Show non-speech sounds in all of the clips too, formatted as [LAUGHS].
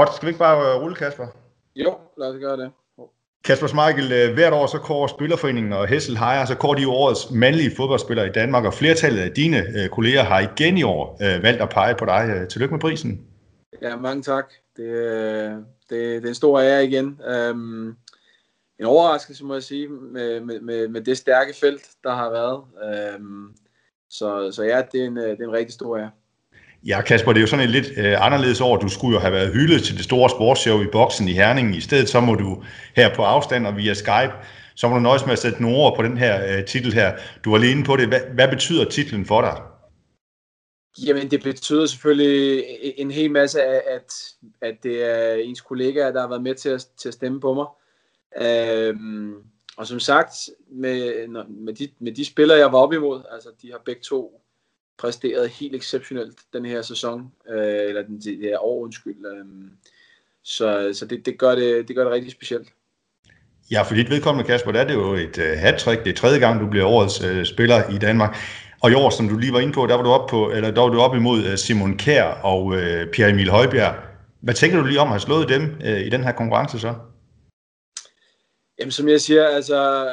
Godt, skal vi ikke bare øh, rulle, Kasper? Jo, lad os gøre det. Kasper Smeichel, øh, hvert år så kårer Spillerforeningen og Hessel Hejer, så kårer de årets mandlige fodboldspillere i Danmark, og flertallet af dine øh, kolleger har igen i år øh, valgt at pege på dig. Tillykke med prisen. Ja, mange tak. Det, det, det er en stor ære igen. Um, en overraskelse, må jeg sige, med, med, med, med det stærke felt, der har været. Um, så, så ja, det er, en, det er en rigtig stor ære. Ja, Kasper, det er jo sådan et lidt øh, anderledes år. Du skulle jo have været hyldet til det store sportsshow i boksen i Herning. I stedet så må du her på afstand og via Skype, så må du nøjes med at sætte nogle ord på den her øh, titel her. Du var lige inde på det. Hvad, hvad betyder titlen for dig? Jamen, det betyder selvfølgelig en hel masse af, at, at det er ens kollegaer, der har været med til at, til at stemme på mig. Øhm, og som sagt, med, med, de, med de spillere, jeg var op imod, altså de har begge to præsteret helt exceptionelt den her sæson, øh, eller den, det her år, undskyld. Øh, så så det, det, gør det, det gør det rigtig specielt. Ja, for dit vedkommende, Kasper, der er det jo et uh, hat-trick. Det er tredje gang, du bliver årets uh, spiller i Danmark. Og i år, som du lige var inde på, der var du op, på, eller der var du op imod uh, Simon Kær og uh, Pierre Emil Højbjerg. Hvad tænker du lige om at have slået dem uh, i den her konkurrence så? Jamen, som jeg siger, altså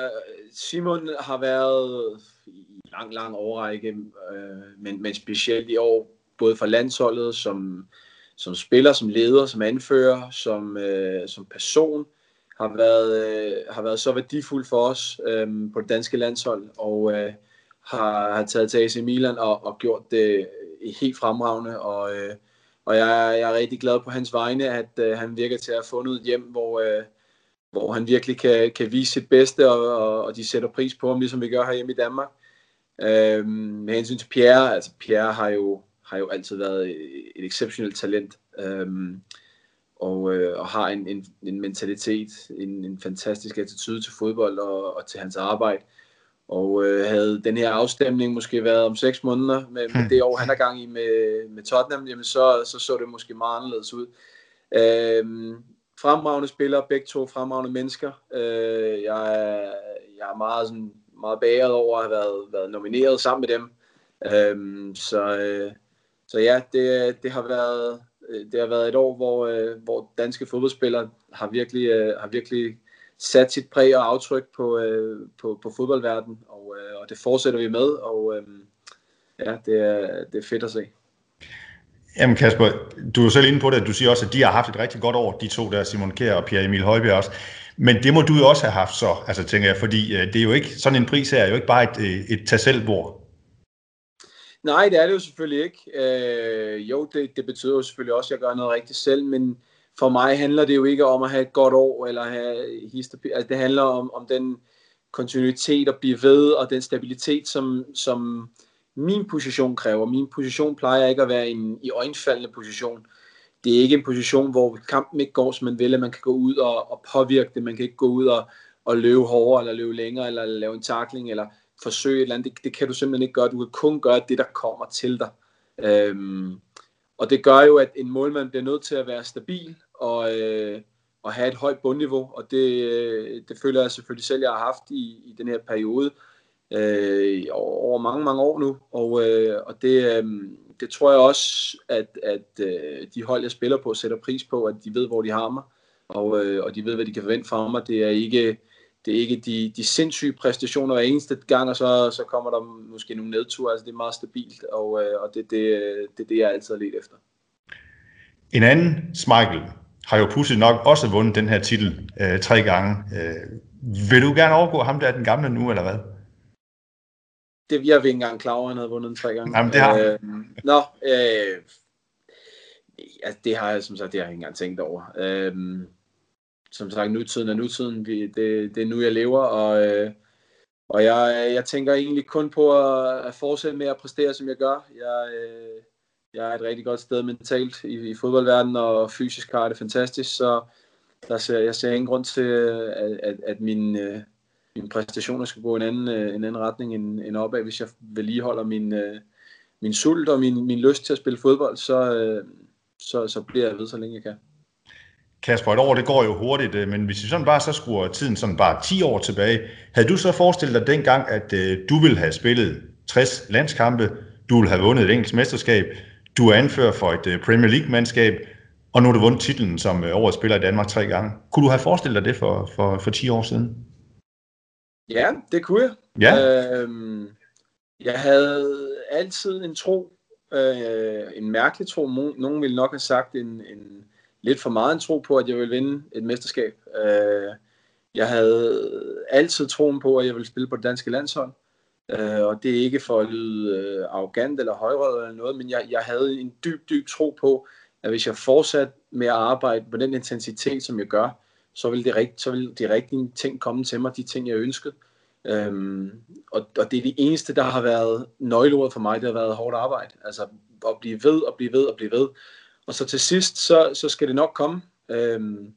Simon har været lang, lang overrække, øh, men, men specielt i år, både for landsholdet, som, som spiller, som leder, som anfører, som, øh, som person, har været, øh, har været så værdifuld for os øh, på det danske landshold, og øh, har, har taget til AC Milan og, og gjort det helt fremragende, og, øh, og jeg, jeg er rigtig glad på hans vegne, at øh, han virker til at have fundet et hjem, hvor, øh, hvor han virkelig kan, kan vise sit bedste, og, og, og de sætter pris på ham, ligesom vi gør herhjemme i Danmark. Øhm, med hensyn til Pierre, altså Pierre har jo, har jo altid været et exceptionelt talent, øhm, og, øh, og har en, en, en mentalitet, en, en fantastisk attitude til fodbold og, og til hans arbejde. Og øh, havde den her afstemning måske været om seks måneder med, med hmm. det år, han er gang i med, med Tottenham, jamen så, så så det måske meget anderledes ud. Øhm, fremragende spillere, begge to fremragende mennesker. Øh, jeg, er, jeg er meget sådan meget bæret over at have været, været nomineret sammen med dem. Øhm, så, øh, så ja, det, det, har været, øh, det har været et år, hvor, øh, hvor danske fodboldspillere har virkelig, øh, har virkelig sat sit præg og aftryk på, øh, på, på fodboldverdenen, og, øh, og det fortsætter vi med, og øh, ja, det er, det er fedt at se. Jamen Kasper, du er selv inde på det, du siger også, at de har haft et rigtig godt år, de to der, Simon Kjær og Pierre Emil Højbjerg også. Men det må du jo også have haft så, altså tænker jeg, fordi øh, det er jo ikke, sådan en pris her er jo ikke bare et, øh, et tag selv bord. Nej, det er det jo selvfølgelig ikke. Øh, jo, det, det betyder jo selvfølgelig også, at jeg gør noget rigtigt selv, men for mig handler det jo ikke om at have et godt år, eller have histopi. Altså, det handler om, om den kontinuitet at blive ved, og den stabilitet, som, som min position kræver. Min position plejer ikke at være en i øjenfaldende position det er ikke en position, hvor kampen ikke går, som man vil, at man kan gå ud og, og påvirke det. Man kan ikke gå ud og, og løbe hårdere, eller løbe længere, eller lave en takling, eller forsøge et eller andet. Det, det kan du simpelthen ikke gøre. Du kan kun gøre det, der kommer til dig. Øhm, og det gør jo, at en målmand bliver nødt til at være stabil, og, øh, og have et højt bundniveau, og det, øh, det føler jeg selvfølgelig selv, jeg har haft i, i den her periode, øh, over mange, mange år nu, og, øh, og det, øh, det tror jeg også, at, at øh, de hold, jeg spiller på, sætter pris på, at de ved, hvor de har mig, og, øh, og de ved, hvad de kan forvente fra mig. Det er ikke, det er ikke de, de sindssyge præstationer hver eneste gang, og så, så kommer der måske nogle nedture. Altså, det er meget stabilt, og, øh, og det, det, det er det, jeg altid har let efter. En anden, Michael, har jo pludselig nok også vundet den her titel øh, tre gange. Øh, vil du gerne overgå ham, der er den gamle nu, eller hvad? Det, jeg vil ikke engang klar over, han havde vundet den tre gange. Jamen, det har øh, Nå, øh, ja, det har jeg som sagt, det har jeg ikke engang tænkt over. Øh, som sagt, nutiden er nutiden. Vi, det, det er nu, jeg lever, og, øh, og jeg, jeg tænker egentlig kun på at, at fortsætte med at præstere, som jeg gør. Jeg, øh, jeg er et rigtig godt sted mentalt i, i fodboldverdenen, og fysisk har det fantastisk, så der ser, jeg ser ingen grund til, at, at, at min, øh, mine præstationer skal gå en anden, øh, en anden retning end, end opad. Hvis jeg vedligeholder min, øh, min sult og min, min lyst til at spille fodbold, så, øh, så, så bliver jeg ved, så længe jeg kan. Kasper, et år, det går jo hurtigt, øh, men hvis vi sådan bare så skruer tiden sådan bare 10 år tilbage, havde du så forestillet dig dengang, at øh, du ville have spillet 60 landskampe, du ville have vundet et engelsk mesterskab, du er anfører for et øh, Premier League-mandskab, og nu har du vundet titlen som øh, årets spiller i Danmark tre gange. Kunne du have forestillet dig det for, for, for 10 år siden? Ja, det kunne jeg. Ja. Øhm, jeg havde altid en tro, øh, en mærkelig tro. Nogen ville nok have sagt en, en lidt for meget en tro på, at jeg ville vinde et mesterskab. Øh, jeg havde altid troen på, at jeg ville spille på det danske landshold. Øh, og det er ikke for at lyde øh, arrogant eller højrød eller noget, men jeg, jeg havde en dyb, dyb tro på, at hvis jeg fortsat med at arbejde på den intensitet, som jeg gør, så vil, det rigt, så vil de rigtige ting komme til mig, de ting, jeg ønskede. Øhm, og, og det er det eneste, der har været nøgleordet for mig, det har været hårdt arbejde. Altså at blive ved og blive ved og blive ved. Og så til sidst, så, så skal det nok komme. Øhm,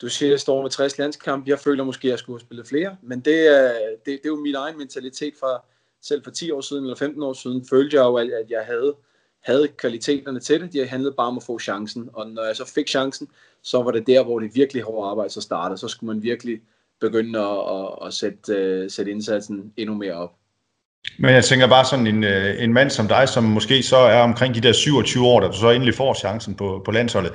du siger, at jeg står med 60 landskamp. Jeg føler måske, at jeg skulle have spillet flere. Men det er, det, det er jo min egen mentalitet fra selv for 10 år siden eller 15 år siden. Følte jeg jo, at jeg havde, havde kvaliteterne til det. Det handlede bare om at få chancen. Og når jeg så fik chancen, så var det der, hvor det virkelig hårde arbejde så startede. Så skulle man virkelig begynde at, at, at sætte, uh, sætte indsatsen endnu mere op. Men jeg tænker bare sådan en, øh, en mand som dig, som måske så er omkring de der 27 år, der du så endelig får chancen på, på landsholdet.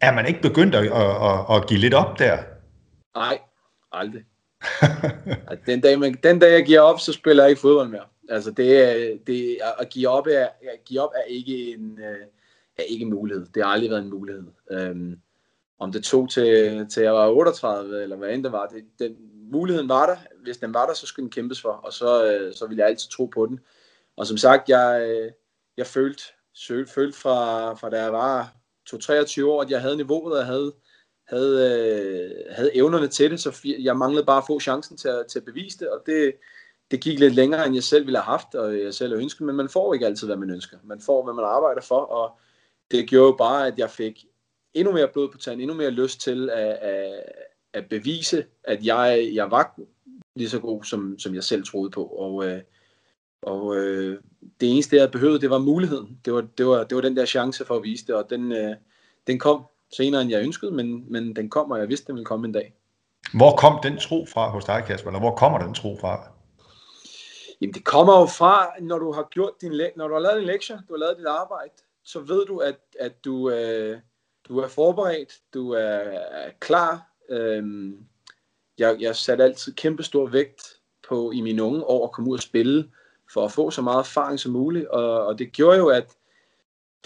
Er man ikke begyndt at, at, at give lidt op der? Nej, aldrig. [LAUGHS] den, dag, man, den dag jeg giver op, så spiller jeg ikke fodbold mere. Altså det, det, at give op er, at give op er ikke en, øh, er ikke en mulighed. Det har aldrig været en mulighed. Um, om det tog til, til jeg var 38, eller hvad end det var, det, den, muligheden var der. Hvis den var der, så skulle den kæmpes for, og så, øh, så ville jeg altid tro på den. Og som sagt, jeg, øh, jeg følte, følte fra, fra da jeg var 23 år, at jeg havde niveauet, og jeg havde, havde, øh, havde evnerne til det, så jeg manglede bare at få chancen til at, til at bevise det, og det, det gik lidt længere, end jeg selv ville have haft, og jeg selv ønsket, men man får ikke altid, hvad man ønsker. Man får, hvad man arbejder for, og det gjorde jo bare, at jeg fik endnu mere blod på tanden, endnu mere lyst til at, at, at bevise, at jeg, jeg var lige så god, som, som jeg selv troede på. Og, øh, og øh, det eneste, jeg behøvede, det var muligheden. Det var, det var, det var den der chance for at vise det, og den, øh, den kom senere, end jeg ønskede, men, men den kom, og jeg vidste, den ville komme en dag. Hvor kom den tro fra hos dig, Kasper, eller hvor kommer den tro fra? Jamen, det kommer jo fra, når du har gjort din når du har lavet din lektie, du har lavet dit arbejde, så ved du, at, at du, øh, du er forberedt, du er, er klar. Øhm, jeg, jeg satte altid kæmpe stor vægt på i mine unge år at komme ud og spille, for at få så meget erfaring som muligt, og, og det gjorde jo, at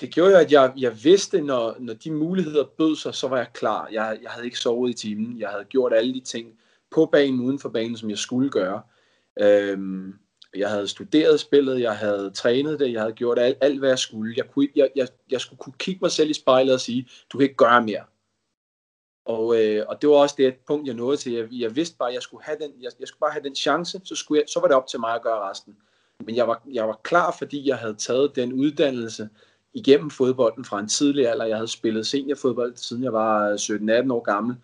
det gjorde jo, at jeg, jeg vidste, når, når de muligheder bød sig, så var jeg klar. Jeg, jeg havde ikke sovet i timen. Jeg havde gjort alle de ting på banen, uden for banen, som jeg skulle gøre. Øhm, jeg havde studeret spillet, jeg havde trænet det, jeg havde gjort alt, alt hvad jeg skulle. Jeg, kunne, jeg, jeg, jeg skulle kunne kigge mig selv i spejlet og sige, du kan ikke gøre mere. Og, øh, og det var også det punkt, jeg nåede til. Jeg, jeg vidste bare, at jeg skulle, have den, jeg, jeg skulle bare have den chance, så, skulle jeg, så var det op til mig at gøre resten. Men jeg var, jeg var klar, fordi jeg havde taget den uddannelse igennem fodbolden fra en tidlig alder. Jeg havde spillet seniorfodbold, siden jeg var øh, 17-18 år gammel.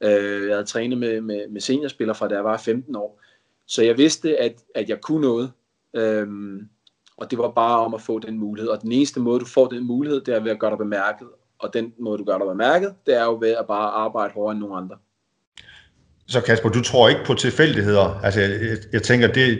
Øh, jeg havde trænet med, med, med seniorspillere fra da jeg var 15 år. Så jeg vidste, at, at jeg kunne noget. Øhm, og det var bare om at få den mulighed. Og den eneste måde, du får den mulighed, det er ved at gøre dig bemærket. Og den måde, du gør dig bemærket, det er jo ved at bare arbejde hårdere end nogen andre. Så Kasper, du tror ikke på tilfældigheder? Altså, jeg, jeg tænker, det,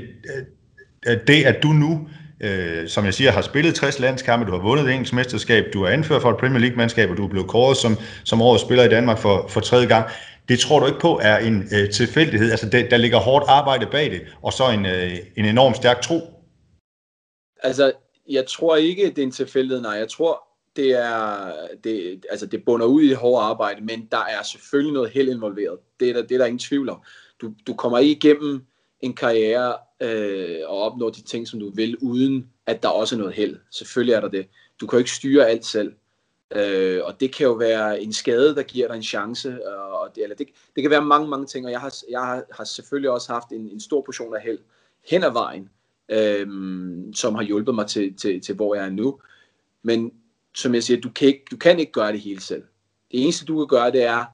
det at du nu, øh, som jeg siger, har spillet 60 landskampe, du har vundet et engelsk mesterskab, du er anført for et Premier League-mandskab, og du er blevet kåret som, som årets spiller i Danmark for, for tredje gang. Det tror du ikke på er en øh, tilfældighed? Altså, det, der ligger hårdt arbejde bag det, og så en, øh, en enorm stærk tro? Altså, jeg tror ikke, det er en tilfældighed, nej. Jeg tror, det er, det, altså det bunder ud i hårdt arbejde, men der er selvfølgelig noget held involveret. Det er der, det er der ingen tvivl om. Du, du kommer ikke igennem en karriere øh, og opnår de ting, som du vil, uden at der også er noget held. Selvfølgelig er der det. Du kan jo ikke styre alt selv. Øh, og det kan jo være en skade, der giver dig en chance. Og det, eller det, det kan være mange, mange ting, og jeg har, jeg har, har selvfølgelig også haft en, en stor portion af held hen ad vejen, øh, som har hjulpet mig til, til, til, hvor jeg er nu. Men som jeg siger, du kan, ikke, du kan ikke gøre det hele selv. Det eneste, du kan gøre, det er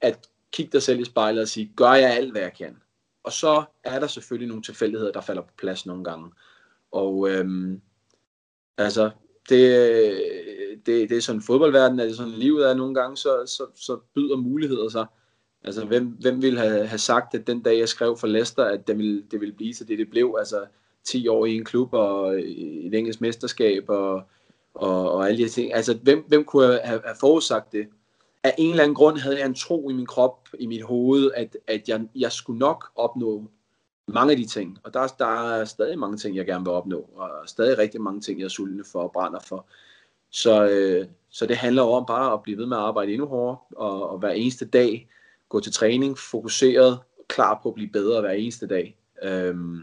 at kigge dig selv i spejlet og sige, gør jeg alt, hvad jeg kan? Og så er der selvfølgelig nogle tilfældigheder, der falder på plads nogle gange. Og øhm, altså, det, det, det er sådan fodboldverdenen, er det sådan livet er nogle gange, så, så, så byder muligheder sig. Altså, hvem, hvem ville have, have sagt, at den dag, jeg skrev for Leicester, at det ville, det ville blive til det, det blev? Altså, 10 år i en klub og et engelsk mesterskab og, og, og alle de her ting. Altså, hvem, hvem kunne have, have forudsagt det? af en eller anden grund havde jeg en tro i min krop, i mit hoved, at, at jeg, jeg skulle nok opnå mange af de ting. Og der, der er stadig mange ting, jeg gerne vil opnå, og stadig rigtig mange ting, jeg er sultne for og brænder for. Så, øh, så det handler om bare at blive ved med at arbejde endnu hårdere, og, og hver eneste dag gå til træning, fokuseret, klar på at blive bedre hver eneste dag. Øhm,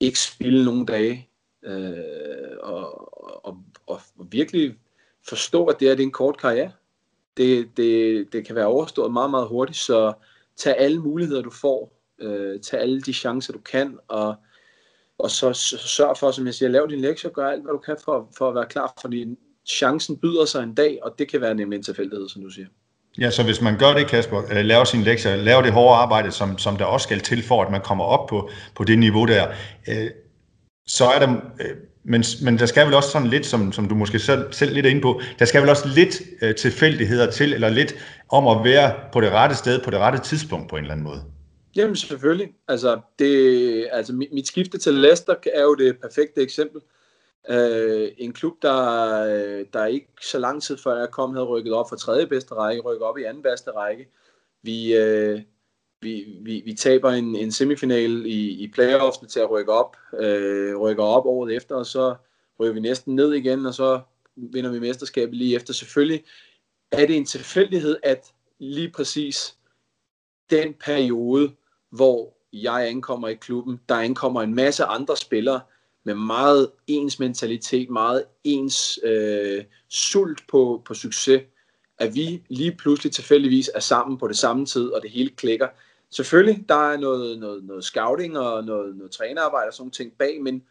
ikke spille nogle dage, øh, og, og, og, virkelig forstå, at det, er, det er en kort karriere. Det, det, det kan være overstået meget, meget hurtigt, så tag alle muligheder, du får, øh, tag alle de chancer, du kan, og, og så, så sørg for, som jeg siger, lav din lektier, gør alt, hvad du kan for, for at være klar, fordi chancen byder sig en dag, og det kan være nemlig en tilfældighed, som du siger. Ja, så hvis man gør det, Kasper, øh, laver sin lektier, laver det hårde arbejde, som, som der også skal til for, at man kommer op på, på det niveau der, øh, så er der, øh, men, men der skal vel også sådan lidt, som, som du måske selv, selv lidt er inde på, der skal vel også lidt øh, tilfældigheder til, eller lidt om at være på det rette sted, på det rette tidspunkt på en eller anden måde. Jamen selvfølgelig. Altså, det, altså mit, mit skifte til Leicester er jo det perfekte eksempel. Øh, en klub, der, øh, der ikke så lang tid før jeg kom, havde rykket op fra tredje bedste række, rykket op i anden bedste række. Vi, øh, vi, vi, vi taber en, en semifinal i, i playoffsene til at rykke op, øh, rykker op året efter, og så rykker vi næsten ned igen, og så vinder vi mesterskabet lige efter. Selvfølgelig er det en tilfældighed, at lige præcis den periode, hvor jeg ankommer i klubben, der ankommer en masse andre spillere med meget ens mentalitet, meget ens øh, sult på, på succes, at vi lige pludselig tilfældigvis er sammen på det samme tid, og det hele klikker. Selvfølgelig, der er noget, noget, noget scouting og noget, noget trænerarbejde og sådan ting bag, men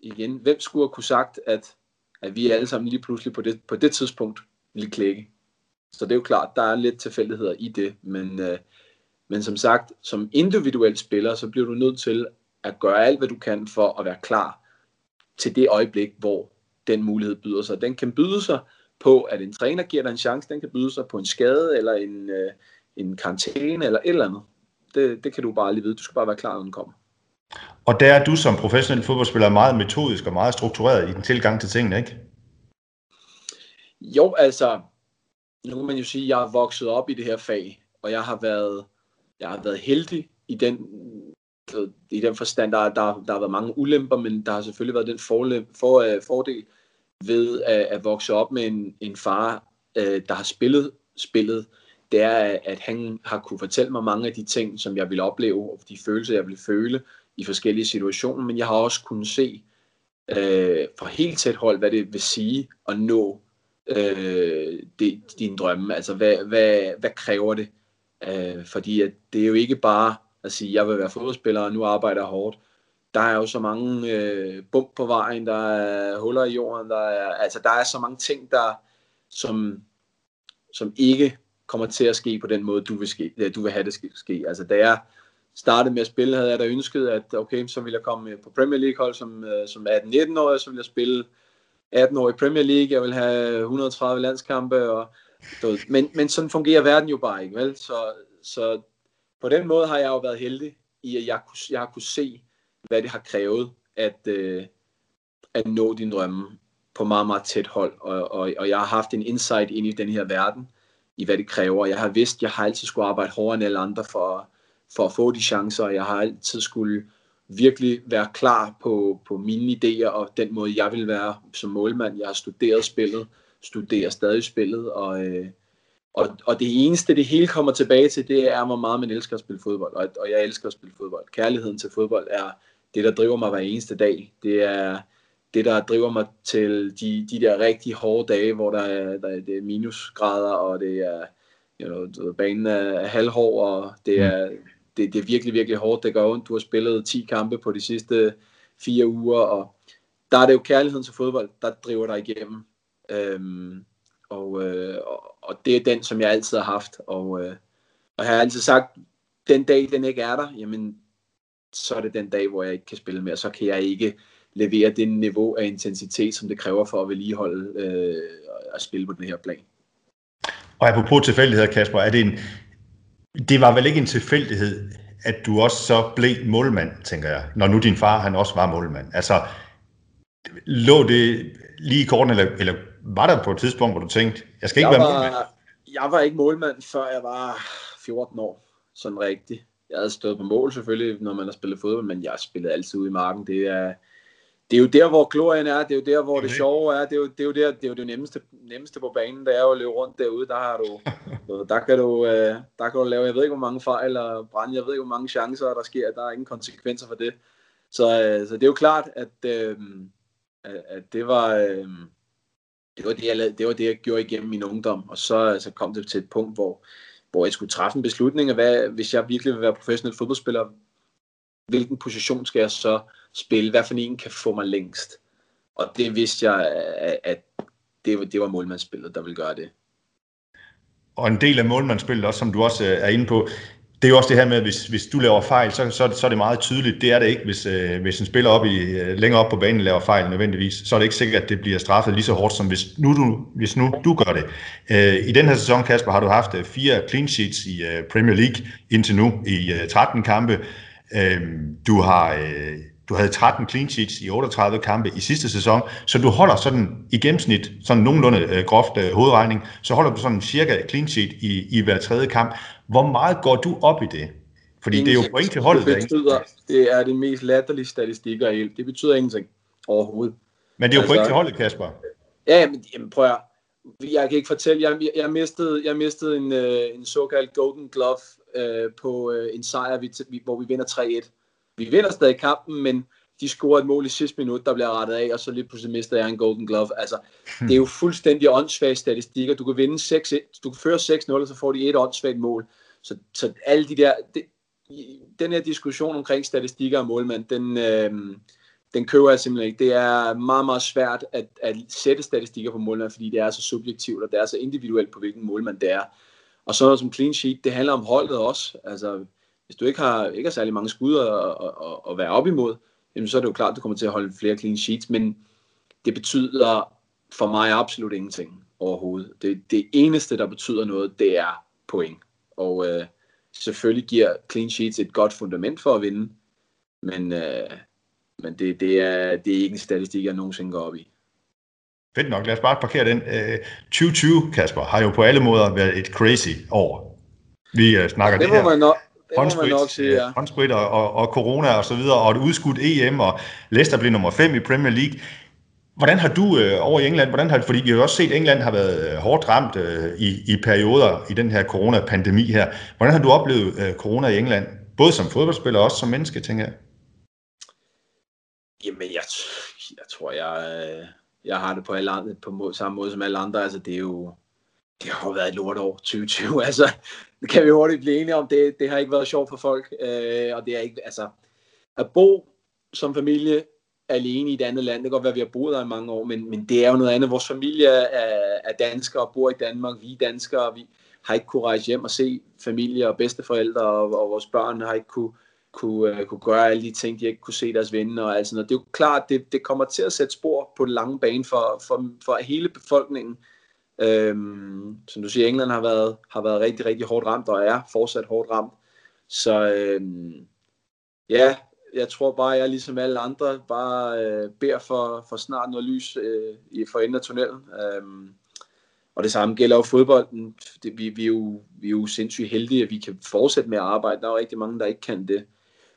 igen, hvem skulle have kunne sagt, at, at vi alle sammen lige pludselig på det, på det tidspunkt ville klikke? Så det er jo klart, der er lidt tilfældigheder i det, men, øh, men som sagt, som individuel spiller, så bliver du nødt til at gøre alt, hvad du kan for at være klar til det øjeblik, hvor den mulighed byder sig. Den kan byde sig på, at en træner giver dig en chance, den kan byde sig på en skade, eller en, øh, en karantæne, eller et eller andet. Det, det kan du bare lige vide. Du skal bare være klar, når den kommer. Og der er du som professionel fodboldspiller meget metodisk og meget struktureret i den tilgang til tingene, ikke? Jo, altså, nu kan man jo sige, at jeg er vokset op i det her fag, og jeg har været jeg har været heldig i den, Altså, i den forstand, der, der, der har været mange ulemper, men der har selvfølgelig været den forlem, for, uh, fordel ved at, at vokse op med en, en far, uh, der har spillet spillet, det er, at han har kunne fortælle mig mange af de ting, som jeg ville opleve, og de følelser, jeg ville føle i forskellige situationer, men jeg har også kunnet se uh, for helt tæt hold, hvad det vil sige at nå uh, det, dine drømme. Altså, hvad, hvad, hvad kræver det? Øh, fordi at det er jo ikke bare at sige, jeg vil være fodboldspiller, og nu arbejder jeg hårdt. Der er jo så mange øh, bump på vejen, der er huller i jorden, der er, altså der er så mange ting, der som, som ikke kommer til at ske på den måde, du vil, ske, øh, du vil have det ske. Altså da jeg startede med at spille, havde jeg da ønsket, at okay, så ville jeg komme øh, på Premier League hold som, øh, som 18-19-årig, så ville jeg spille 18 år i Premier League, jeg vil have 130 landskampe, og du men, men sådan fungerer verden jo bare ikke, vel? Så, så på den måde har jeg jo været heldig i, at jeg, kunne, jeg har kunne se, hvad det har krævet at, øh, at nå din drømme på meget, meget tæt hold. Og, og, og jeg har haft en insight ind i den her verden, i hvad det kræver. Jeg har vidst, at jeg har altid skulle arbejde hårdere end alle andre for, for at få de chancer. Jeg har altid skulle virkelig være klar på, på mine idéer og den måde, jeg vil være som målmand. Jeg har studeret spillet, studerer stadig spillet, og, øh, og, og det eneste, det hele kommer tilbage til, det er, hvor meget man elsker at spille fodbold, og, og jeg elsker at spille fodbold. Kærligheden til fodbold er det, der driver mig hver eneste dag. Det er det, der driver mig til de, de der rigtig hårde dage, hvor der er, der er, det er minusgrader, og det er, you know, banen er halvhård, og det er, det, det er virkelig, virkelig hårdt. Det gør ondt. Du har spillet 10 kampe på de sidste fire uger, og der er det jo kærligheden til fodbold, der driver dig igennem. Øhm, og, øh, og det er den, som jeg altid har haft. Og, øh, og jeg har altid sagt, den dag, den ikke er der, jamen, så er det den dag, hvor jeg ikke kan spille mere. Så kan jeg ikke levere det niveau af intensitet, som det kræver for at vedligeholde øh, at spille på den her plan. Og apropos tilfældigheder, Kasper, er det en, det var vel ikke en tilfældighed, at du også så blev målmand, tænker jeg, når nu din far han også var målmand. Altså, lå det lige i korten, eller, eller var der på et tidspunkt, hvor du tænkte, jeg skal ikke jeg være var, målmand? jeg var ikke målmand, før jeg var 14 år, sådan rigtigt. Jeg havde stået på mål selvfølgelig, når man har spillet fodbold, men jeg spillede altid ude i marken. Det er, det er jo der, hvor glorien er, det er jo der, hvor det sjove er, det er jo det, er jo der, det, er jo det nemmeste, nemmeste på banen, det er jo at løbe rundt derude, der har du, [LAUGHS] der kan du, øh, der kan du lave, jeg ved ikke, hvor mange fejl og brænde, jeg ved ikke, hvor mange chancer, der sker, der er ingen konsekvenser for det. Så, øh, så det er jo klart, at, øh, at det var, det var det, jeg lavede, det var det, jeg gjorde igennem min ungdom, og så, så kom det til et punkt, hvor, hvor jeg skulle træffe en beslutning og hvad, hvis jeg virkelig vil være professionel fodboldspiller, hvilken position skal jeg så spille, hvad for en kan få mig længst. Og det vidste jeg, at det, det var målmandsspillet, der ville gøre det. Og en del af målmandsspillet også, som du også øh, er inde på, det er jo også det her med, at hvis, hvis du laver fejl, så, så, så er det meget tydeligt. Det er det ikke, hvis, øh, hvis en spiller op i, øh, længere op på banen laver fejl nødvendigvis. Så er det ikke sikkert, at det bliver straffet lige så hårdt, som hvis nu du, hvis nu du gør det. Øh, I den her sæson, Kasper, har du haft øh, fire clean sheets i øh, Premier League indtil nu i øh, 13 kampe. Øh, du har... Øh, du havde 13 clean sheets i 38 kampe i sidste sæson, så du holder sådan i gennemsnit, sådan nogenlunde øh, groft øh, hovedregning, så holder du sådan cirka clean sheet i, i hver tredje kamp. Hvor meget går du op i det? Fordi ingenting. det er jo point til holdet. Det betyder, det er det mest latterlige statistikker i Det betyder ingenting overhovedet. Men det er jo altså, point til holdet, Kasper. Ja, men jamen, prøv at jeg kan ikke fortælle, jeg, jeg, mistede, jeg mistede en, øh, en såkaldt Golden Glove øh, på øh, en sejr, vi, hvor vi vinder 3-1 vi vinder stadig kampen, men de scorer et mål i sidste minut, der bliver rettet af, og så lige pludselig mister jeg en golden glove. Altså, det er jo fuldstændig åndssvage statistikker. Du kan vinde 6 du kan føre 6-0, og så får de et åndssvagt mål. Så, så alle de der, det, den her diskussion omkring statistikker og målmand, den, øh, den køber jeg simpelthen ikke. Det er meget, meget svært at, at sætte statistikker på målmand, fordi det er så subjektivt, og det er så individuelt på, hvilken målmand det er. Og så noget som clean sheet, det handler om holdet også. Altså, hvis du ikke har, ikke har særlig mange skud at, at, at, at være op imod, jamen så er det jo klart, at du kommer til at holde flere clean sheets, men det betyder for mig absolut ingenting overhovedet. Det, det eneste, der betyder noget, det er point. Og øh, selvfølgelig giver clean sheets et godt fundament for at vinde, men, øh, men det, det, er, det er ikke en statistik, jeg nogensinde går op i. Fedt nok, lad os bare parkere den. 2020, øh, Kasper, har jo på alle måder været et crazy år. Vi uh, snakker det, det her. Nok, håndsprit, nok sige, ja. håndsprit og, og, og corona og så videre, og et udskudt EM, og Leicester blev nummer 5 i Premier League. Hvordan har du øh, over i England, hvordan har, fordi vi har jo også set, at England har været øh, hårdt ramt øh, i, i perioder i den her coronapandemi her. Hvordan har du oplevet øh, corona i England, både som fodboldspiller og også som menneske, tænker jeg? Jamen, jeg, jeg tror, jeg, øh, jeg har det på, alle andre, på samme måde som alle andre. Altså, det er jo, det har jo været et lort år, 2020. Altså, det kan vi hurtigt blive enige om. Det, det har ikke været sjovt for folk. Øh, og det er ikke, altså, at bo som familie alene i et andet land, det kan godt være, at vi har boet der i mange år, men, men det er jo noget andet. Vores familie er, er danskere og bor i Danmark. Vi er danskere, vi har ikke kunne rejse hjem og se familie og bedsteforældre, og, og vores børn har ikke kunne, kunne, uh, kunne gøre alle de ting, de ikke kunne se deres venner og alt sådan noget. Det er jo klart, det, det kommer til at sætte spor på den lange bane for, for, for hele befolkningen. Øhm, som du siger, England har været, har været rigtig, rigtig hårdt ramt, og er fortsat hårdt ramt. Så øhm, ja, jeg tror bare, at jeg ligesom alle andre bare øh, beder for, for snart noget lys øh, for enden af tunnelen. Øhm, og det samme gælder jo fodbolden. Det, vi, vi, er jo, vi er jo sindssygt heldige, at vi kan fortsætte med at arbejde. Der er jo rigtig mange, der ikke kan det.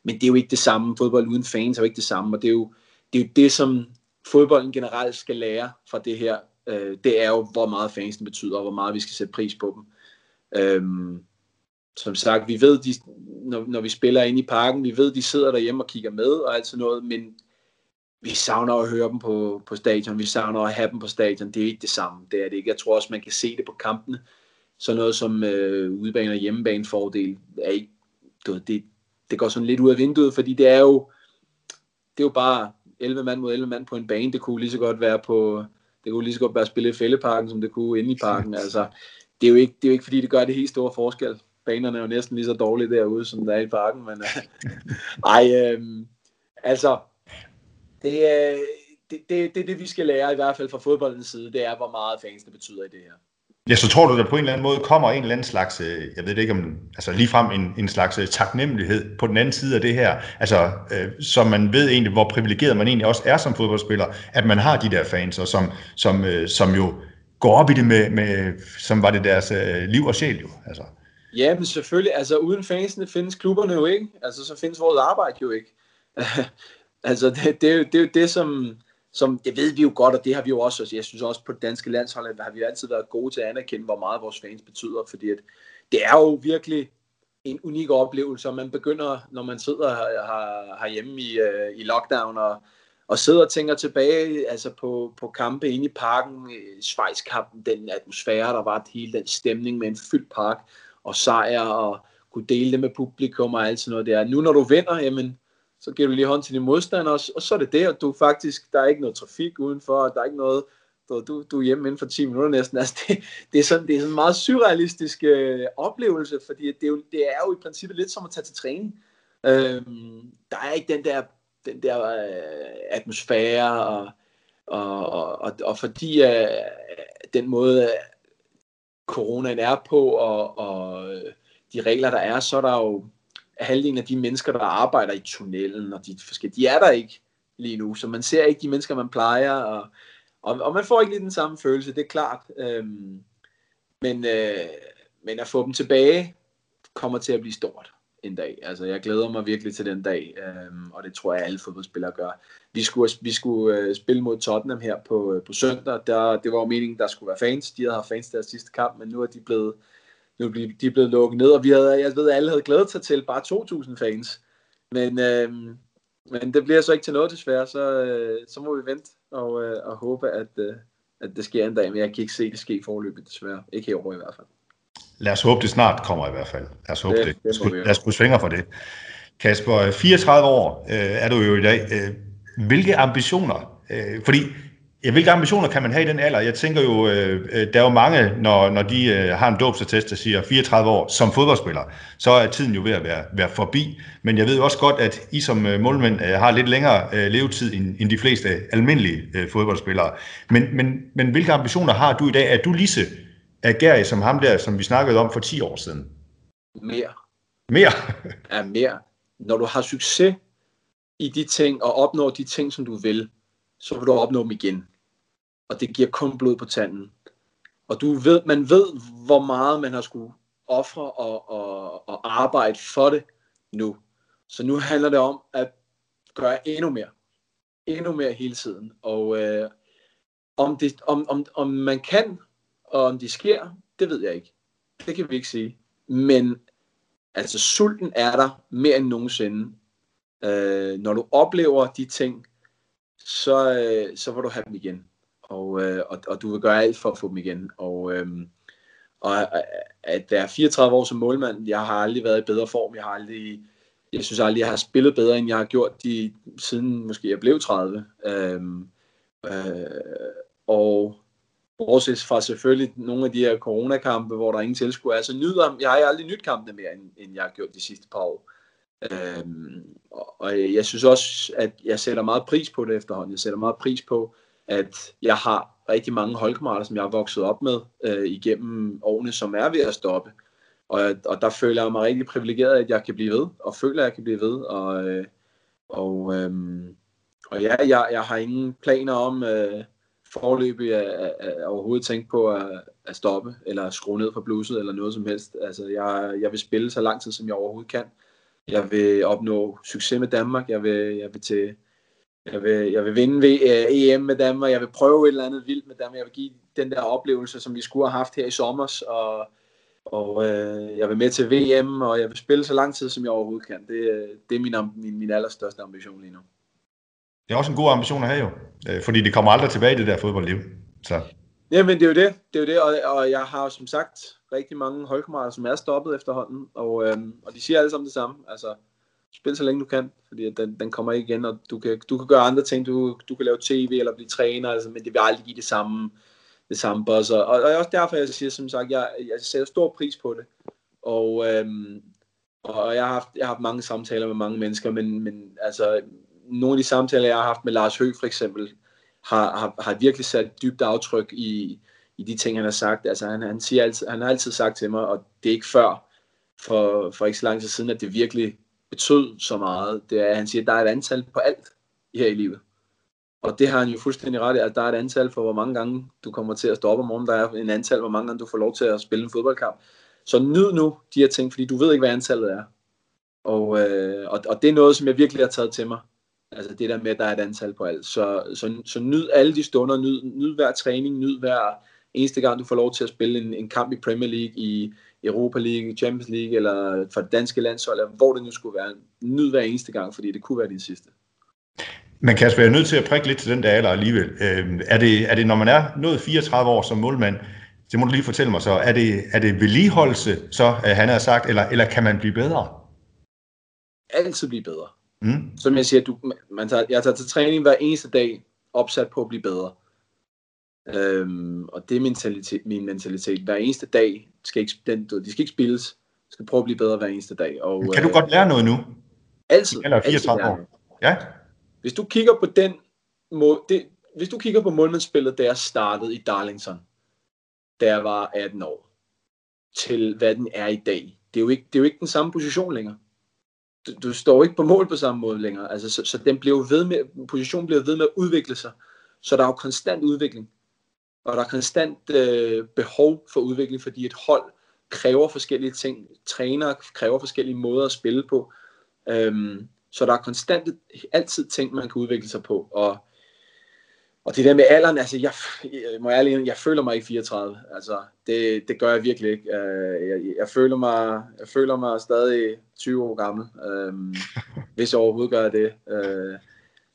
Men det er jo ikke det samme. Fodbold uden fans er jo ikke det samme. Og det er jo det, er jo det som fodbolden generelt skal lære fra det her øh, det er jo, hvor meget fansen betyder, og hvor meget vi skal sætte pris på dem. Øhm, som sagt, vi ved, de, når, når vi spiller ind i parken, vi ved, de sidder derhjemme og kigger med og alt sådan noget, men vi savner at høre dem på, på stadion, vi savner at have dem på stadion, det er ikke det samme, det er det ikke. Jeg tror også, man kan se det på kampene, så noget som øh, udebane og hjemmebane fordel, er ikke, det, det går sådan lidt ud af vinduet, fordi det er jo, det er jo bare 11 mand mod 11 mand på en bane, det kunne lige så godt være på, det kunne lige så godt være spille i fældeparken, som det kunne inde i parken. Altså, det er jo ikke, det er jo ikke fordi, det gør det helt store forskel. Banerne er jo næsten lige så dårlige derude, som der er i parken. Men, uh, [LAUGHS] ej, øh, altså, det, øh, det, det, det, det, vi skal lære, i hvert fald fra fodboldens side, det er, hvor meget fans det betyder i det her. Ja, så tror du, der på en eller anden måde kommer en eller anden slags, øh, jeg ved det ikke om, altså ligefrem en, en slags øh, taknemmelighed på den anden side af det her, altså øh, så man ved egentlig, hvor privilegeret man egentlig også er som fodboldspiller, at man har de der fans, og som, som, øh, som jo går op i det med, med som var det deres øh, liv og sjæl jo. Altså. Ja, men selvfølgelig, altså uden fansene findes klubberne jo ikke, altså så findes vores arbejde jo ikke. [LAUGHS] altså det, det, er det er jo det, som, som, det ved vi jo godt, og det har vi jo også, altså, jeg synes også på det danske landshold, har vi altid været gode til at anerkende, hvor meget vores fans betyder, fordi at det er jo virkelig en unik oplevelse, og man begynder, når man sidder her, herhjemme i, uh, i lockdown, og, og sidder og tænker tilbage altså på, på kampe inde i parken, øh, Schweiz-kampen, den atmosfære, der var, hele den stemning med en fyldt park, og sejr, og kunne dele det med publikum og alt sådan noget der. Nu når du vinder, jamen, så giver du lige hånd til din modstander, og, og så er det det, at du faktisk, der er ikke noget trafik udenfor, der er ikke noget, du, du, du er hjemme inden for 10 minutter næsten. Altså det, det, er sådan, det er sådan en meget surrealistisk øh, oplevelse, fordi det er, jo, det er jo i princippet lidt som at tage til træning. Øhm, der er ikke den der, den der øh, atmosfære, og, og, og, og, og fordi øh, den måde, øh, coronaen er på, og, og øh, de regler, der er, så er der jo halvdelen af de mennesker, der arbejder i tunnelen, og de forskellige, de er der ikke lige nu, så man ser ikke de mennesker, man plejer, og, og, og man får ikke lige den samme følelse, det er klart. Øhm, men, øh, men at få dem tilbage, kommer til at blive stort en dag. Altså, jeg glæder mig virkelig til den dag, øhm, og det tror jeg, alle fodboldspillere gør. Vi skulle, vi skulle øh, spille mod Tottenham her på, øh, på søndag. Der, det var jo meningen, der skulle være fans. De havde haft fans deres sidste kamp, men nu er de blevet, nu er de blevet lukket ned, og vi havde, jeg ved, alle havde glædet sig til bare 2.000 fans. Men, øhm, men det bliver så ikke til noget desværre, så, øh, så må vi vente og, øh, og håbe, at, øh, at det sker en dag, men jeg kan ikke se det ske forløbet desværre. Ikke herovre i hvert fald. Lad os håbe, det snart kommer i hvert fald. Lad os håbe det. det. det. Lad os krydse fingre for det. Kasper, 34 år øh, er du jo i dag. Øh, hvilke ambitioner? Øh, fordi Ja, hvilke ambitioner kan man have i den alder? Jeg tænker jo, øh, øh, der er jo mange, når, når de øh, har en dåbsattest, der siger 34 år som fodboldspiller, så er tiden jo ved at være, være forbi. Men jeg ved også godt, at I som øh, målmænd øh, har lidt længere øh, levetid end, end de fleste almindelige øh, fodboldspillere. Men, men, men hvilke ambitioner har du i dag? Er du lige så agerig som ham der, som vi snakkede om for 10 år siden? Mere. Mere? [LAUGHS] ja, mere. Når du har succes i de ting, og opnår de ting, som du vil, så vil du opnå dem igen. Og det giver kun blod på tanden. Og du ved, man ved, hvor meget man har skulle ofre og, og, og arbejde for det nu. Så nu handler det om at gøre endnu mere. Endnu mere hele tiden. Og øh, om, det, om, om, om man kan, og om det sker, det ved jeg ikke. Det kan vi ikke sige. Men altså sulten er der mere end nogensinde. Øh, når du oplever de ting, så, øh, så vil du have dem igen. Og, øh, og, og du vil gøre alt for at få dem igen. Og, øhm, øh, og at være 34 år som målmand, jeg har aldrig været i bedre form. Jeg har aldrig, jeg synes aldrig, jeg har spillet bedre, end jeg har gjort de, siden måske jeg blev 30. Øh, øh, og bortset fra selvfølgelig nogle af de her coronakampe, hvor der er ingen tilskuer, så nyder, jeg har aldrig nyt kampene mere, end, end jeg har gjort de sidste par år. Øhm, og jeg synes også, at jeg sætter meget pris på det efterhånden. Jeg sætter meget pris på, at jeg har rigtig mange holdkammerater, som jeg har vokset op med øh, igennem årene, som er ved at stoppe. Og, og der føler jeg mig rigtig privilegeret, at jeg kan blive ved, og føler, at jeg kan blive ved. Og, øh, og, øh, og ja, jeg, jeg har ingen planer om øh, forløbig at, at, at overhovedet tænke på at, at stoppe, eller skrue ned for bluset, eller noget som helst. Altså, jeg, jeg vil spille så lang tid, som jeg overhovedet kan. Jeg vil opnå succes med Danmark. Jeg vil, jeg vil til jeg vil, jeg vil vinde ved, uh, EM med Danmark. Jeg vil prøve et eller andet vildt med Danmark. Jeg vil give den der oplevelse, som vi skulle have haft her i sommer. Og, og uh, jeg vil med til VM, og jeg vil spille så lang tid, som jeg overhovedet kan. Det, det er min, min, min allerstørste ambition lige nu. Det er også en god ambition at have jo, øh, fordi det kommer aldrig tilbage, det der fodboldliv. Så. Jamen, det er jo det. det, er jo det. Og, og jeg har som sagt rigtig mange holdkammerater, som er stoppet efterhånden, og, øhm, og de siger alle sammen det samme. Altså, spil så længe du kan, fordi den, den kommer ikke igen, og du kan, du kan gøre andre ting. Du, du kan lave tv eller blive træner, altså, men det vil aldrig give det samme, det samme buzz. Og, og, og også derfor, jeg siger, som sagt, jeg, jeg sætter stor pris på det. Og, øhm, og jeg har, haft, jeg har haft mange samtaler med mange mennesker, men, men altså, nogle af de samtaler, jeg har haft med Lars Høgh for eksempel, har, har, har virkelig sat dybt aftryk i, i de ting, han har sagt. Altså, han, han, siger altid, han har altid sagt til mig, og det er ikke før, for, for ikke så lang tid siden, at det virkelig betød så meget. Det er, han siger, at der er et antal på alt her i livet. Og det har han jo fuldstændig ret i, at der er et antal for, hvor mange gange du kommer til at stoppe om morgenen. Der er en antal, hvor mange gange du får lov til at spille en fodboldkamp. Så nyd nu de her ting, fordi du ved ikke, hvad antallet er. Og, øh, og, og det er noget, som jeg virkelig har taget til mig. Altså det der med, at der er et antal på alt. Så, så, så nyd alle de stunder, nyd, nyd hver træning, nyd hver eneste gang, du får lov til at spille en, en kamp i Premier League, i Europa League, Champions League, eller for det danske landshold, eller hvor det nu skulle være. Nyd hver eneste gang, fordi det kunne være din sidste. Men Kasper, jeg er nødt til at prikke lidt til den der alder alligevel. Øh, er, det, er det, når man er nået 34 år som målmand, det må du lige fortælle mig så, er det, er det vedligeholdelse, så øh, han har sagt, eller, eller kan man blive bedre? Altid blive bedre. Mm. Som jeg siger, du, man tager, jeg tager til træning hver eneste dag, opsat på at blive bedre. Øhm, og det er mentalitet, min mentalitet. Hver eneste dag skal ikke, den, de skal ikke spilles. Du skal prøve at blive bedre hver eneste dag. Og, kan du øh, godt lære noget nu? Altid. Eller 34 altid år. Ja. Hvis du kigger på den må, det, hvis du kigger på målmandsspillet, da jeg startede i Darlington, da jeg var 18 år, til hvad den er i dag. Det er jo ikke, det er jo ikke den samme position længere. Du, du står ikke på mål på samme måde længere. Altså, så, så den bliver ved med, positionen bliver ved med at udvikle sig. Så der er jo konstant udvikling. Og der er konstant øh, behov for udvikling, fordi et hold kræver forskellige ting. Trænere kræver forskellige måder at spille på. Øhm, så der er konstant altid ting, man kan udvikle sig på. Og, og det der med alderen, altså jeg, jeg må ærlig, jeg føler mig ikke 34. Altså det, det gør jeg virkelig ikke. Øh, jeg, jeg, føler mig, jeg føler mig stadig 20 år gammel, øhm, [LAUGHS] hvis jeg overhovedet gør det. Øh,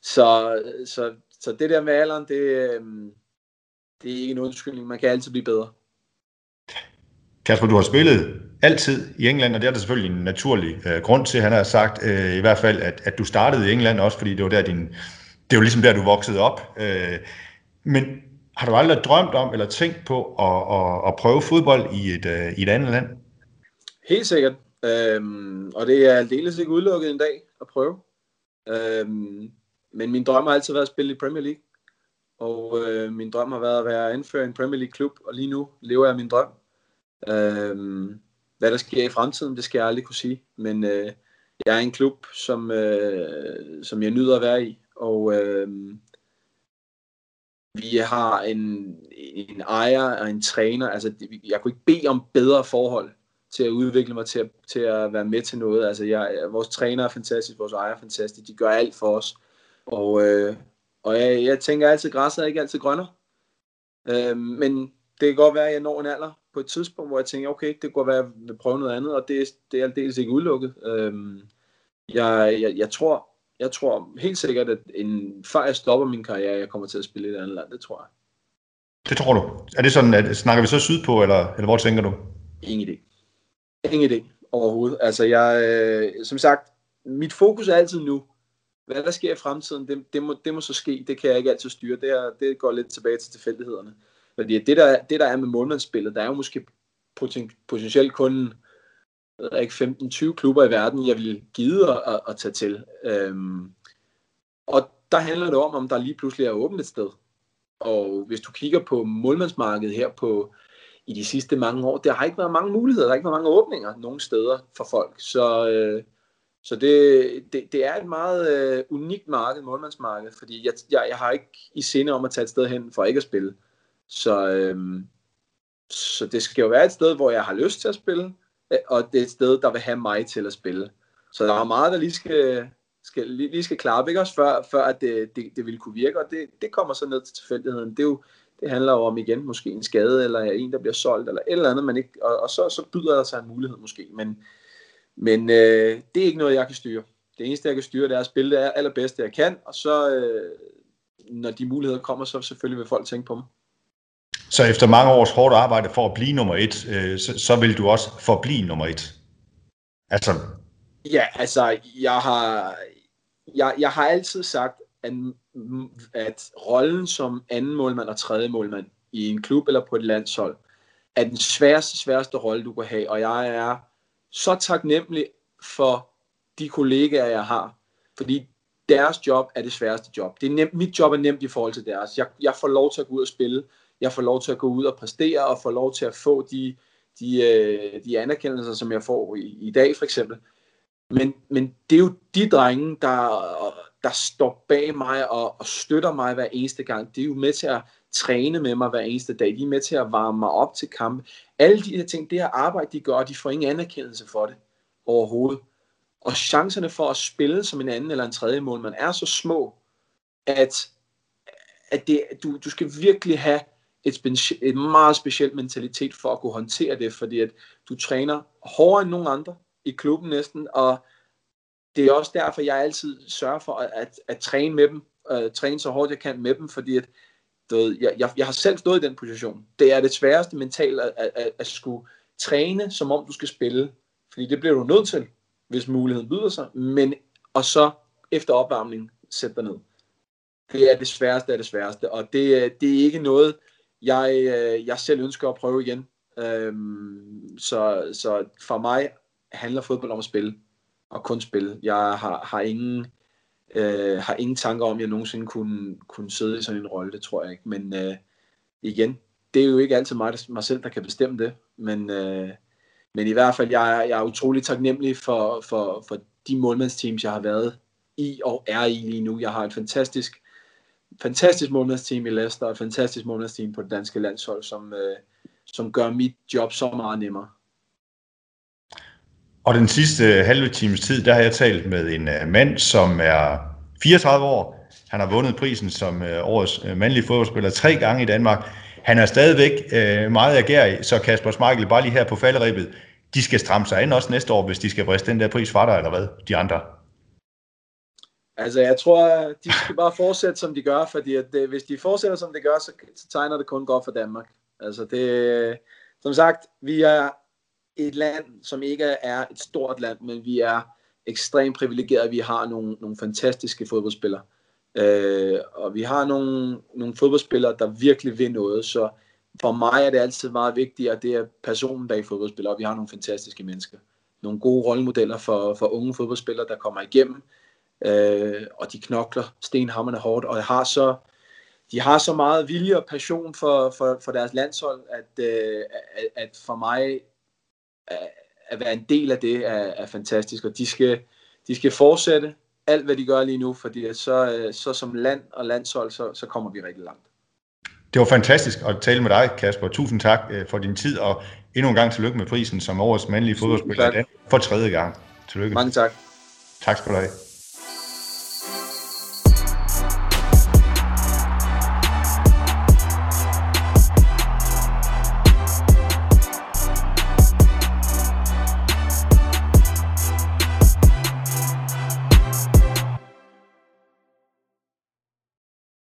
så, så, så det der med alderen, det, øhm, det er ikke en undskyldning. Man kan altid blive bedre. Kasper, du har spillet altid i England, og det er der selvfølgelig en naturlig øh, grund til. Han har sagt øh, i hvert fald, at, at du startede i England også, fordi det var der din, det var ligesom der, du voksede op. Øh, men har du aldrig drømt om eller tænkt på at, at, at prøve fodbold i et, øh, i et andet land? Helt sikkert. Øhm, og det er aldeles ikke udelukket en dag at prøve. Øhm, men min drøm har altid været at spille i Premier League. Og øh, min drøm har været at være anfører i en Premier League klub, og lige nu lever jeg min drøm. Øh, hvad der sker i fremtiden, det skal jeg aldrig kunne sige. Men øh, jeg er en klub, som, øh, som jeg nyder at være i. Og øh, vi har en, en ejer og en træner. Altså, jeg kunne ikke bede om bedre forhold til at udvikle mig til at, til at være med til noget. Altså, jeg, vores træner er fantastisk, vores ejer er fantastisk. De gør alt for os. Og, øh, og jeg, jeg tænker altid, at græsset er ikke altid grønner. Øh, men det kan godt være, at jeg når en alder på et tidspunkt, hvor jeg tænker, okay, det kan godt være, at jeg vil prøve noget andet, og det, det er aldeles ikke udelukket. Øhm, jeg, jeg, jeg, tror, jeg tror helt sikkert, at en, før jeg stopper min karriere, jeg kommer til at spille i et andet land, det tror jeg. Det tror du? Er det sådan, at snakker vi så sydpå, eller, eller hvor tænker du? Ingen idé. Ingen idé overhovedet. Altså jeg, øh, som sagt, mit fokus er altid nu. Hvad der sker i fremtiden, det, det, må, det må så ske. Det kan jeg ikke altid styre. Det, er, det går lidt tilbage til tilfældighederne. Fordi det der, det der er med målmandsspillet, der er jo måske poten, potentielt kun 15-20 klubber i verden, jeg vil give at, at, at tage til. Øhm, og der handler det om, om der lige pludselig er åbent et sted. Og hvis du kigger på målmandsmarkedet her på i de sidste mange år, der har ikke været mange muligheder, der har ikke været mange åbninger nogen steder for folk. Så, øh, så det, det, det er et meget øh, unikt marked, målmandsmarked, fordi jeg, jeg, jeg har ikke i sinde om at tage et sted hen for ikke at spille. Så, øhm, så det skal jo være et sted, hvor jeg har lyst til at spille, øh, og det er et sted, der vil have mig til at spille. Så der er meget, der lige skal, skal, lige skal klare, ikke også før, før at det, det, det vil kunne virke, og det, det kommer så ned til tilfældigheden. Det, er jo, det handler jo om igen måske en skade, eller en, der bliver solgt, eller et eller andet, man ikke, og, og så, så byder der sig en mulighed måske, men, men øh, det er ikke noget, jeg kan styre. Det eneste, jeg kan styre, det er at spille det allerbedste, jeg kan, og så, øh, når de muligheder kommer, så selvfølgelig vil folk tænke på mig. Så efter mange års hårdt arbejde for at blive nummer et, øh, så, så vil du også forblive nummer et? Altså... Ja, altså, jeg har, jeg, jeg har altid sagt, at, at rollen som anden målmand og tredje målmand i en klub eller på et landshold, er den sværeste, sværeste rolle, du kan have. Og jeg er så taknemmelig for de kollegaer, jeg har. Fordi deres job er det sværeste job. Det er nemt, mit job er nemt i forhold til deres. Jeg, jeg får lov til at gå ud og spille jeg får lov til at gå ud og præstere, og får lov til at få de, de, øh, de anerkendelser, som jeg får i, i dag for eksempel. Men, men det er jo de drenge, der der står bag mig og, og støtter mig hver eneste gang. Det er jo med til at træne med mig hver eneste dag. De er med til at varme mig op til kampe. Alle de her ting, det her arbejde, de gør, de får ingen anerkendelse for det overhovedet. Og chancerne for at spille som en anden eller en tredje mål, man er så små, at, at det, du, du skal virkelig have et, speci- et meget specielt mentalitet for at kunne håndtere det, fordi at du træner hårdere end nogen andre i klubben næsten, og det er også derfor, jeg altid sørger for at, at, at træne med dem, øh, træne så hårdt jeg kan med dem, fordi at, jeg, jeg, jeg har selv stået i den position. Det er det sværeste mentalt at, at, at, at skulle træne, som om du skal spille, fordi det bliver du nødt til, hvis muligheden byder sig, men og så efter opvarmning sætte dig ned. Det er det sværeste af det sværeste, og det, øh, det er ikke noget, jeg, øh, jeg selv ønsker at prøve igen. Øhm, så, så for mig handler fodbold om at spille, og kun spille. Jeg har, har ingen øh, har ingen tanker om, at jeg nogensinde kunne, kunne sidde i sådan en rolle, det tror jeg ikke. Men øh, igen, det er jo ikke altid mig, mig selv, der kan bestemme det. Men, øh, men i hvert fald, jeg er, jeg er utrolig taknemmelig for, for, for de målmandsteams, jeg har været i og er i lige nu. Jeg har et fantastisk fantastisk målmandsteam i Leicester, og et fantastisk målmandsteam på det danske landshold, som, øh, som gør mit job så meget nemmere. Og den sidste halve times tid, der har jeg talt med en øh, mand, som er 34 år. Han har vundet prisen som øh, årets øh, mandlige fodboldspiller tre gange i Danmark. Han er stadigvæk meget agerig, så Kasper Smeichel, bare lige her på falderibet, de skal stramme sig ind også næste år, hvis de skal briste den der pris fra dig, eller hvad, de andre? Altså, jeg tror, de skal bare fortsætte, som de gør, fordi at det, hvis de fortsætter, som de gør, så, så tegner det kun godt for Danmark. Altså, det, som sagt, vi er et land, som ikke er et stort land, men vi er ekstremt privilegerede. Vi har nogle, nogle fantastiske fodboldspillere. Øh, og vi har nogle, nogle fodboldspillere, der virkelig vil noget, så for mig er det altid meget vigtigt, at det er personen bag fodboldspillere, og vi har nogle fantastiske mennesker. Nogle gode rollemodeller for, for unge fodboldspillere, der kommer igennem, øh, og de knokler stenhammerne hårdt, og har så, de har så meget vilje og passion for, for, for deres landshold, at, øh, at, at for mig at, at være en del af det er, er fantastisk, og de skal, de skal fortsætte alt, hvad de gør lige nu, fordi så, øh, så som land og landshold, så, så kommer vi rigtig langt. Det var fantastisk at tale med dig, Kasper. Tusind tak øh, for din tid, og endnu en gang tillykke med prisen som årets mandlige fodboldspiller for tredje gang. Tillykke. Mange tak. Tak skal du have.